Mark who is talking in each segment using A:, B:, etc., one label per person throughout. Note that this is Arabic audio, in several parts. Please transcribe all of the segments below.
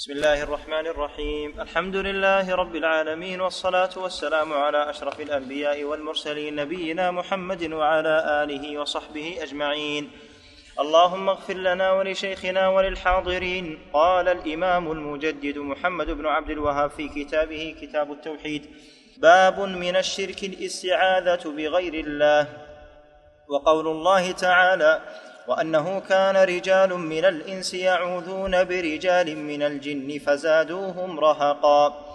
A: بسم الله الرحمن الرحيم. الحمد لله رب العالمين والصلاة والسلام على أشرف الأنبياء والمرسلين نبينا محمد وعلى آله وصحبه أجمعين. اللهم اغفر لنا ولشيخنا وللحاضرين. قال الإمام المجدد محمد بن عبد الوهاب في كتابه كتاب التوحيد باب من الشرك الاستعاذة بغير الله. وقول الله تعالى وأنه كان رجال من الإنس يعوذون برجال من الجن فزادوهم رهقا.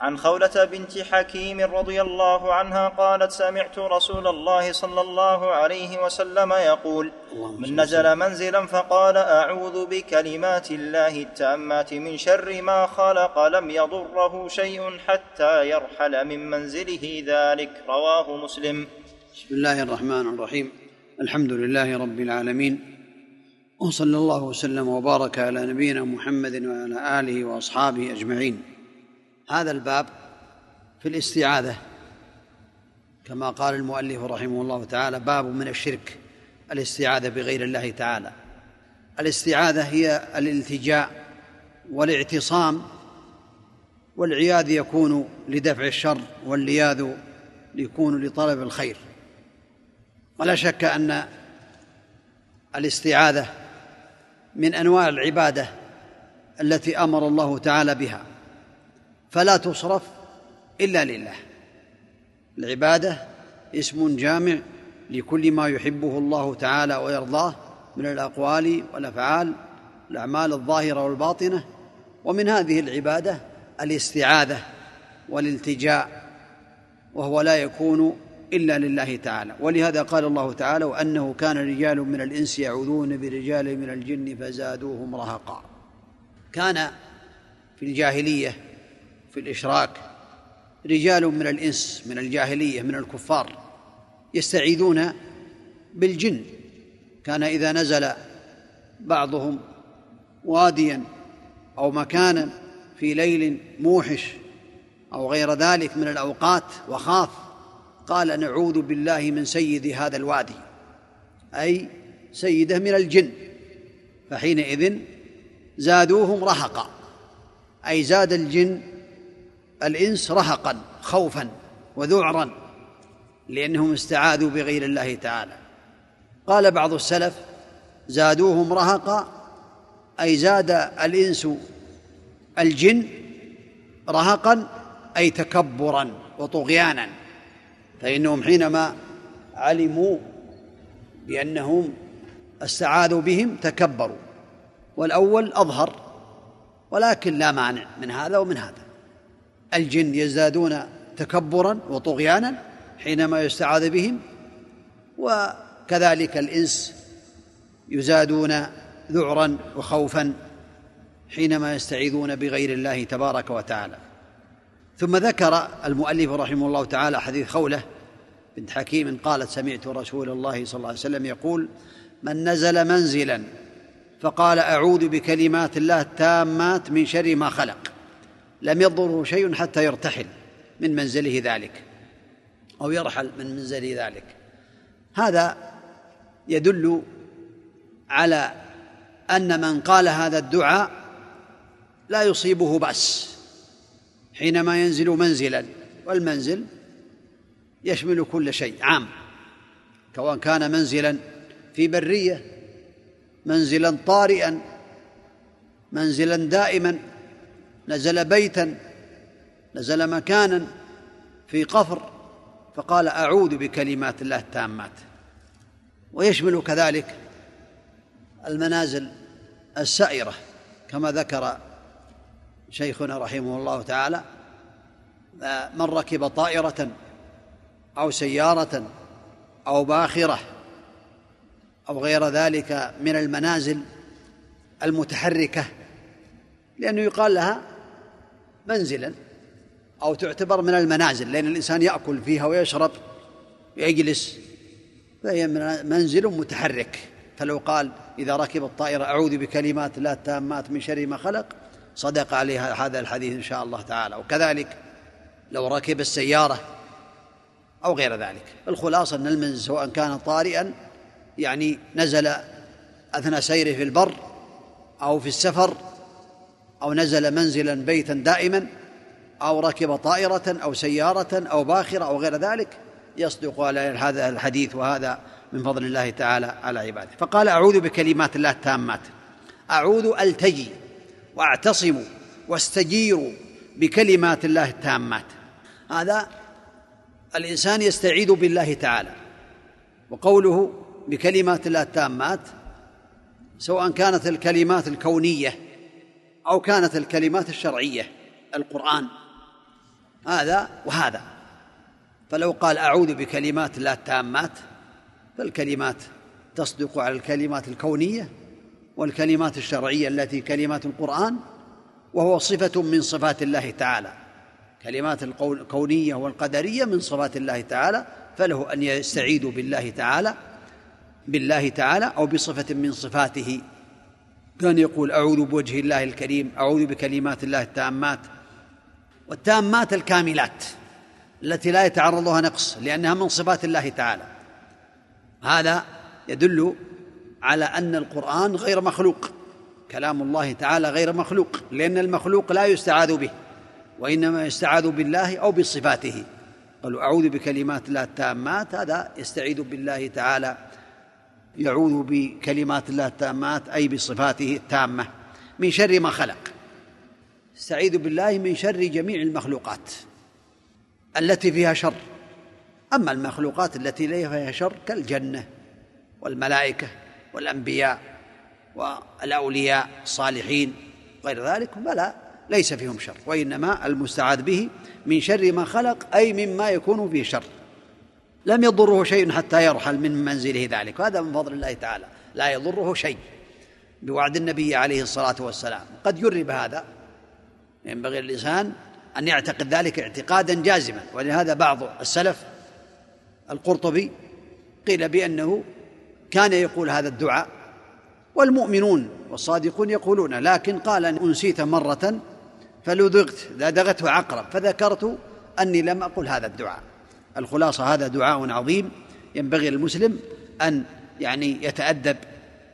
A: عن خولة بنت حكيم رضي الله عنها قالت سمعت رسول الله صلى الله عليه وسلم يقول من نزل منزلا فقال أعوذ بكلمات الله التامات من شر ما خلق لم يضره شيء حتى يرحل من منزله ذلك. رواه مسلم.
B: بسم الله الرحمن الرحيم. الحمد لله رب العالمين وصلى الله وسلم وبارك على نبينا محمد وعلى آله وأصحابه أجمعين. هذا الباب في الاستعاذة كما قال المؤلف رحمه الله تعالى باب من الشرك الاستعاذة بغير الله تعالى. الاستعاذة هي الالتجاء والاعتصام والعياذ يكون لدفع الشر واللياذ يكون لطلب الخير. ولا شك أن الاستعاذة من أنواع العبادة التي أمر الله تعالى بها. فلا تصرف إلا لله. العبادة اسم جامع لكل ما يحبه الله تعالى ويرضاه من الأقوال والأفعال الأعمال الظاهرة والباطنة. ومن هذه العبادة الاستعاذة والالتجاء وهو لا يكون إلا لله تعالى. ولهذا قال الله تعالى وأنه كان رجال من الإنس يعوذون برجال من الجن فزادوهم رهقا. كان في الجاهلية في الإشراك رجال من الإنس من الجاهلية من الكفار يستعيذون بالجن. كان إذا نزل بعضهم واديا أو مكانا في ليل موحش أو غير ذلك من الأوقات وخاف قال نعوذ بالله من سيد هذا الوادي أي سيده من الجن. فحينئذ زادوهم رهقا أي زاد الجن الإنس رهقا خوفا وذعرا لأنهم استعاذوا بغير الله تعالى. قال بعض السلف زادوهم رهقا أي زاد الإنس الجن رهقا أي تكبرا وطغيانا. فإنهم حينما علموا بأنهم استعاذوا بهم تكبروا. والأول أظهر ولكن لا مانع من هذا ومن هذا. الجن يزدادون تكبرا وطغيانا حينما يستعاذ بهم وكذلك الإنس يزادون ذعرا وخوفا حينما يستعيذون بغير الله تبارك وتعالى. ثم ذكر المؤلف رحمه الله تعالى حديث خوله بنت حكيم قالت سمعت رسول الله صلى الله عليه وسلم يقول من نزل منزلا فقال أعوذ بكلمات الله التامات من شر ما خلق. لم يضره شيء حتى يرتحل من منزله ذلك أو يرحل من منزله ذلك. هذا يدل على أن من قال هذا الدعاء لا يصيبه بأس. حينما ينزل منزلا والمنزل يشمل كل شيء عام. سواء كان منزلا في برية منزلا طارئا منزلا دائما نزل بيتا نزل مكانا في قفر فقال أعوذ بكلمات الله التامات. ويشمل كذلك المنازل السائرة كما ذكر شيخنا رحمه الله تعالى من ركب طائرة أو سيارة أو باخرة أو غير ذلك من المنازل المتحركة لأنه يقال لها منزلا أو تعتبر من المنازل لأن الإنسان يأكل فيها ويشرب ويجلس فهي منزل متحرك. فلو قال إذا ركب الطائرة أعوذ بكلمات الله التامات من شر ما خلق صدق عليه هذا الحديث إن شاء الله تعالى. وكذلك لو ركب السيارة أو غير ذلك. الخلاصة أن المنزل سواء كان طارئا يعني نزل أثناء سيره في البر أو في السفر أو نزل منزلا بيتا دائما أو ركب طائرة أو سيارة أو باخرة أو غير ذلك يصدق على هذا الحديث وهذا من فضل الله تعالى على عباده. فقال أعوذ بكلمات الله التامات. أعوذ ألتجي وأعتصم واستجير بكلمات الله التامات. هذا الإنسان يستعيذ بالله تعالى وقوله بكلمات الله التامات سواء كانت الكلمات الكونية أو كانت الكلمات الشرعية القرآن هذا وهذا. فلو قال أعوذ بكلمات الله التامات فالكلمات تصدق على الكلمات الكونية والكلمات الشرعية التي كلمات القرآن وهو صفة من صفات الله تعالى. كلمات الكونية والقدرية من صفات الله تعالى فله أن يستعيذ بالله تعالى بالله تعالى أو بصفة من صفاته. كان يقول أعوذ بوجه الله الكريم أعوذ بكلمات الله التامات والتامات الكاملات التي لا يتعرضها نقص لأنها من صفات الله تعالى. هذا يدل على أن القرآن غير مخلوق كلام الله تعالى غير مخلوق لأن المخلوق لا يستعاذ به وإنما يستعاذ بالله أو بصفاته. قالوا أعوذ بكلمات الله التامات هذا يستعيذ بالله تعالى يعوذ بكلمات الله التامات أي بصفاته التامة من شر ما خلق. استعيذ بالله من شر جميع المخلوقات التي فيها شر. أما المخلوقات التي ليس فيها شر كالجنة والملائكة والأنبياء والأولياء الصالحين غير ذلك فلا ليس فيهم شر وإنما المستعاذ به من شر ما خلق أي مما يكون فيه شر. لم يضره شيء حتى يرحل من منزله ذلك. وهذا من فضل الله تعالى. لا يضره شيء. بوعد النبي عليه الصلاة والسلام. قد يرب هذا. ينبغي للإنسان أن يعتقد ذلك اعتقادا جازما. ولهذا بعض السلف القرطبي قيل بأنه كان يقول هذا الدعاء والمؤمنون والصادقون يقولون لكن قال أن أنسيت مرة فلدغت لدغته عقرب فذكرت أني لم أقل هذا الدعاء. الخلاصة هذا دعاء عظيم ينبغي للمسلم أن يعني يتأدب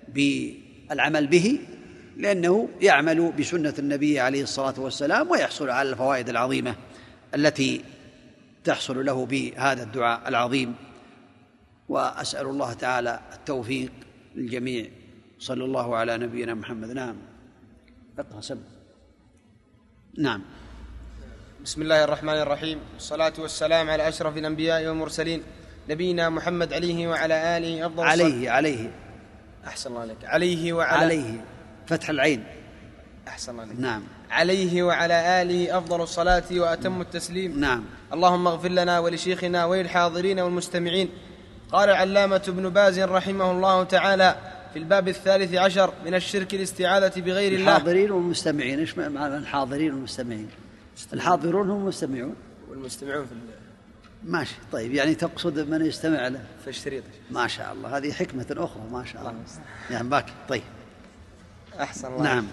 B: بالعمل به لأنه يعمل بسنة النبي عليه الصلاة والسلام ويحصل على الفوائد العظيمة التي تحصل له بهذا الدعاء العظيم. وأسأل الله تعالى التوفيق للجميع. صلى الله على نبينا محمد. نعم. اقرأ سب نعم.
C: بسم الله الرحمن الرحيم. والصلاة والسلام على أشرف الأنبياء والمرسلين نبينا محمد عليه وعلى آله أفضل
B: عليه عليه.
C: أحسن الله عليك. عليه وعلى
B: عليه. فتح العين.
C: أحسن الله عليك.
B: نعم.
C: عليه وعلى آله أفضل الصلاة وأتم التسليم.
B: نعم.
C: اللهم اغفر لنا ولشيخنا وللحاضرين والمستمعين. قال العلامة ابن باز رحمه الله تعالى في الباب الثالث عشر من الشرك الاستعاذة بغير الله.
B: الحاضرين والمستمعين إيش معنى الحاضرين والمستمعين؟ الحاضرون هم المستمعون؟
C: والمستمعون في
B: ماشي طيب يعني تقصد من يستمع له؟
C: في الشريط.
B: ما شاء الله هذه حكمة أخرى ما شاء الله. يعني باك طيب.
C: أحسن الله.
B: نعم.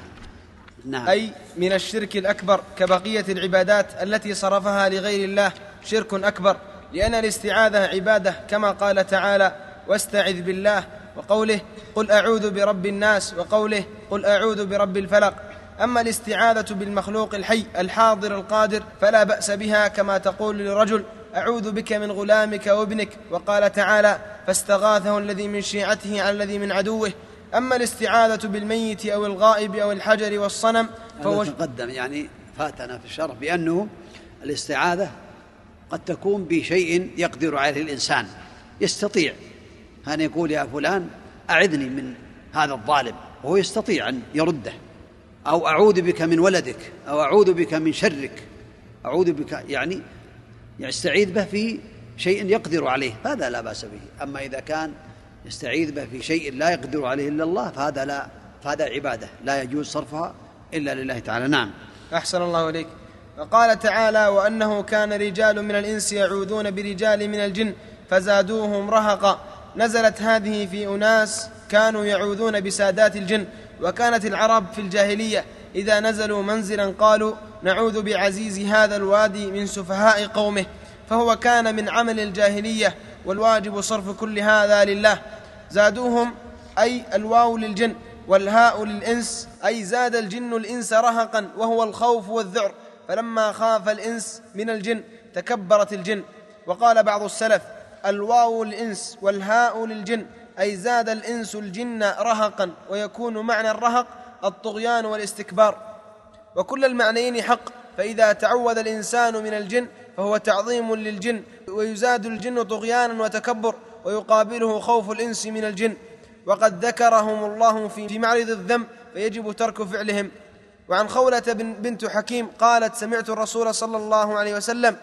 B: نعم.
C: أي من الشرك الأكبر كبقية العبادات التي صرفها لغير الله شرك أكبر. لأن الاستعاذة عبادة كما قال تعالى واستعذ بالله وقوله قل أعوذ برب الناس وقوله قل أعوذ برب الفلق أما الاستعاذة بالمخلوق الحي الحاضر القادر فلا بأس بها كما تقول لرجل أعوذ بك من غلامك وابنك وقال تعالى فاستغاثه الذي من شيعته على الذي من عدوه أما الاستعاذة بالميت أو الغائب أو الحجر والصنم
B: فهو تقدم يعني فاتنا في الشرح بأنه الاستعاذة قد تكون بشيء يقدر عليه الإنسان. يستطيع أن يقول يا فلان أعذني من هذا الظالم وهو يستطيع أن يرده. أو أعوذ بك من ولدك أو أعوذ بك من شرك أعوذ بك يعني يستعيذ به في شيء يقدر عليه هذا لا بأس به. أما إذا كان يستعيذ به في شيء لا يقدر عليه إلا الله فهذا لا فهذا عبادة لا يجوز صرفها إلا لله تعالى. نعم.
C: أحسن الله إليك. وقال تعالى وأنه كان رجال من الإنس يعوذون برجال من الجن فزادوهم رهقا. نزلت هذه في أناس كانوا يعوذون بسادات الجن وكانت العرب في الجاهلية إذا نزلوا منزلا قالوا نعوذ بعزيز هذا الوادي من سفهاء قومه. فهو كان من عمل الجاهلية والواجب صرف كل هذا لله. زادوهم أي الواو للجن والهاء للإنس أي زاد الجن الإنس رهقا وهو الخوف والذعر. فلما خاف الإنس من الجن تكبرت الجن. وقال بعض السلف الواو للإنس والهاء للجن أي زاد الإنس الجن رهقا ويكون معنى الرهق الطغيان والاستكبار. وكل المعنيين حق فإذا تعود الإنسان من الجن فهو تعظيم للجن ويزاد الجن طغيانا وتكبر ويقابله خوف الإنس من الجن. وقد ذكرهم الله في معرض الذنب فيجب ترك فعلهم. وعن خولة بنت حكيم قالت سمعت الرسول صلى الله عليه وسلم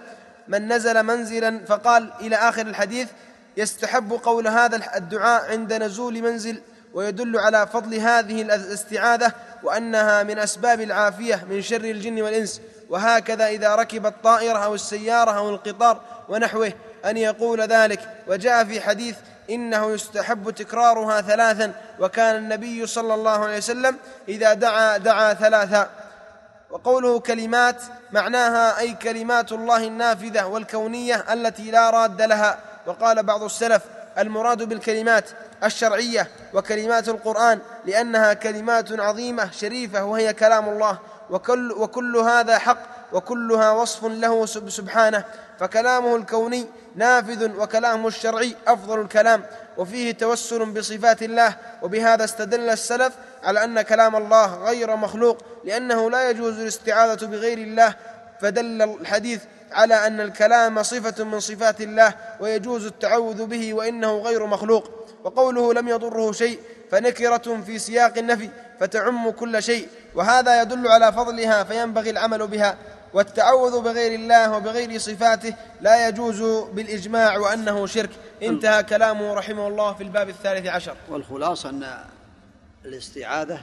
C: من نزل منزلا فقال إلى آخر الحديث يستحب قول هذا الدعاء عند نزول منزل ويدل على فضل هذه الاستعاذة وأنها من أسباب العافية من شر الجن والإنس. وهكذا إذا ركب الطائرة أو السيارة أو القطار ونحوه أن يقول ذلك. وجاء في حديث إنه يستحب تكرارها ثلاثا وكان النبي صلى الله عليه وسلم إذا دعا دعا ثلاثا. وقوله كلمات معناها أي كلمات الله النافذة والكونية التي لا راد لها. وقال بعض السلف المراد بالكلمات الشرعية وكلمات القرآن لأنها كلمات عظيمة شريفة وهي كلام الله. وكل, وكل هذا حق وكلها وصف له سبحانه. فكلامه الكوني نافذ وكلامه الشرعي أفضل الكلام وفيه توسل بصفات الله وبهذا استدل السلف على أن كلام الله غير مخلوق لأنه لا يجوز الاستعاذة بغير الله. فدل الحديث على أن الكلام صفة من صفات الله ويجوز التعوذ به وإنه غير مخلوق. وقوله لم يضره شيء فنكرة في سياق النفي فتعم كل شيء. وهذا يدل على فضلها فينبغي العمل بها. والتعوذ بغير الله وبغير صفاته لا يجوز بالإجماع وأنه شرك. انتهى كلامه رحمه الله في الباب الثالث عشر.
B: والخلاصة أن الاستعاذة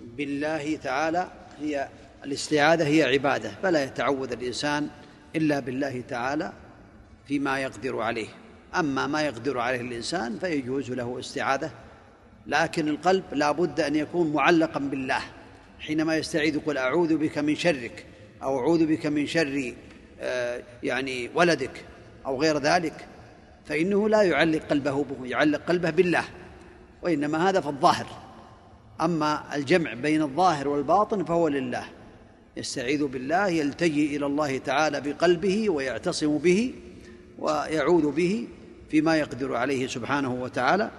B: بالله تعالى هي الاستعاذة هي عبادة فلا يتعوذ الإنسان إلا بالله تعالى فيما يقدر عليه. أما ما يقدر عليه الإنسان فيجوز له استعاذة لكن القلب لا بد أن يكون معلقا بالله حينما يستعيذ يقول أعوذ بك من شرك. أو أعوذ بك من شر آه، يعني ولدك أو غير ذلك فإنه لا يعلق قلبه به يعلق قلبه بالله وإنما هذا في الظاهر. أما الجمع بين الظاهر والباطن فهو لله. يستعيذ بالله يلتجي إلى الله تعالى بقلبه ويعتصم به ويعوذ به فيما يقدر عليه سبحانه وتعالى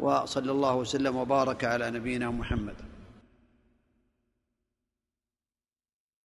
B: وصلى الله وسلم وبارك على نبينا محمد.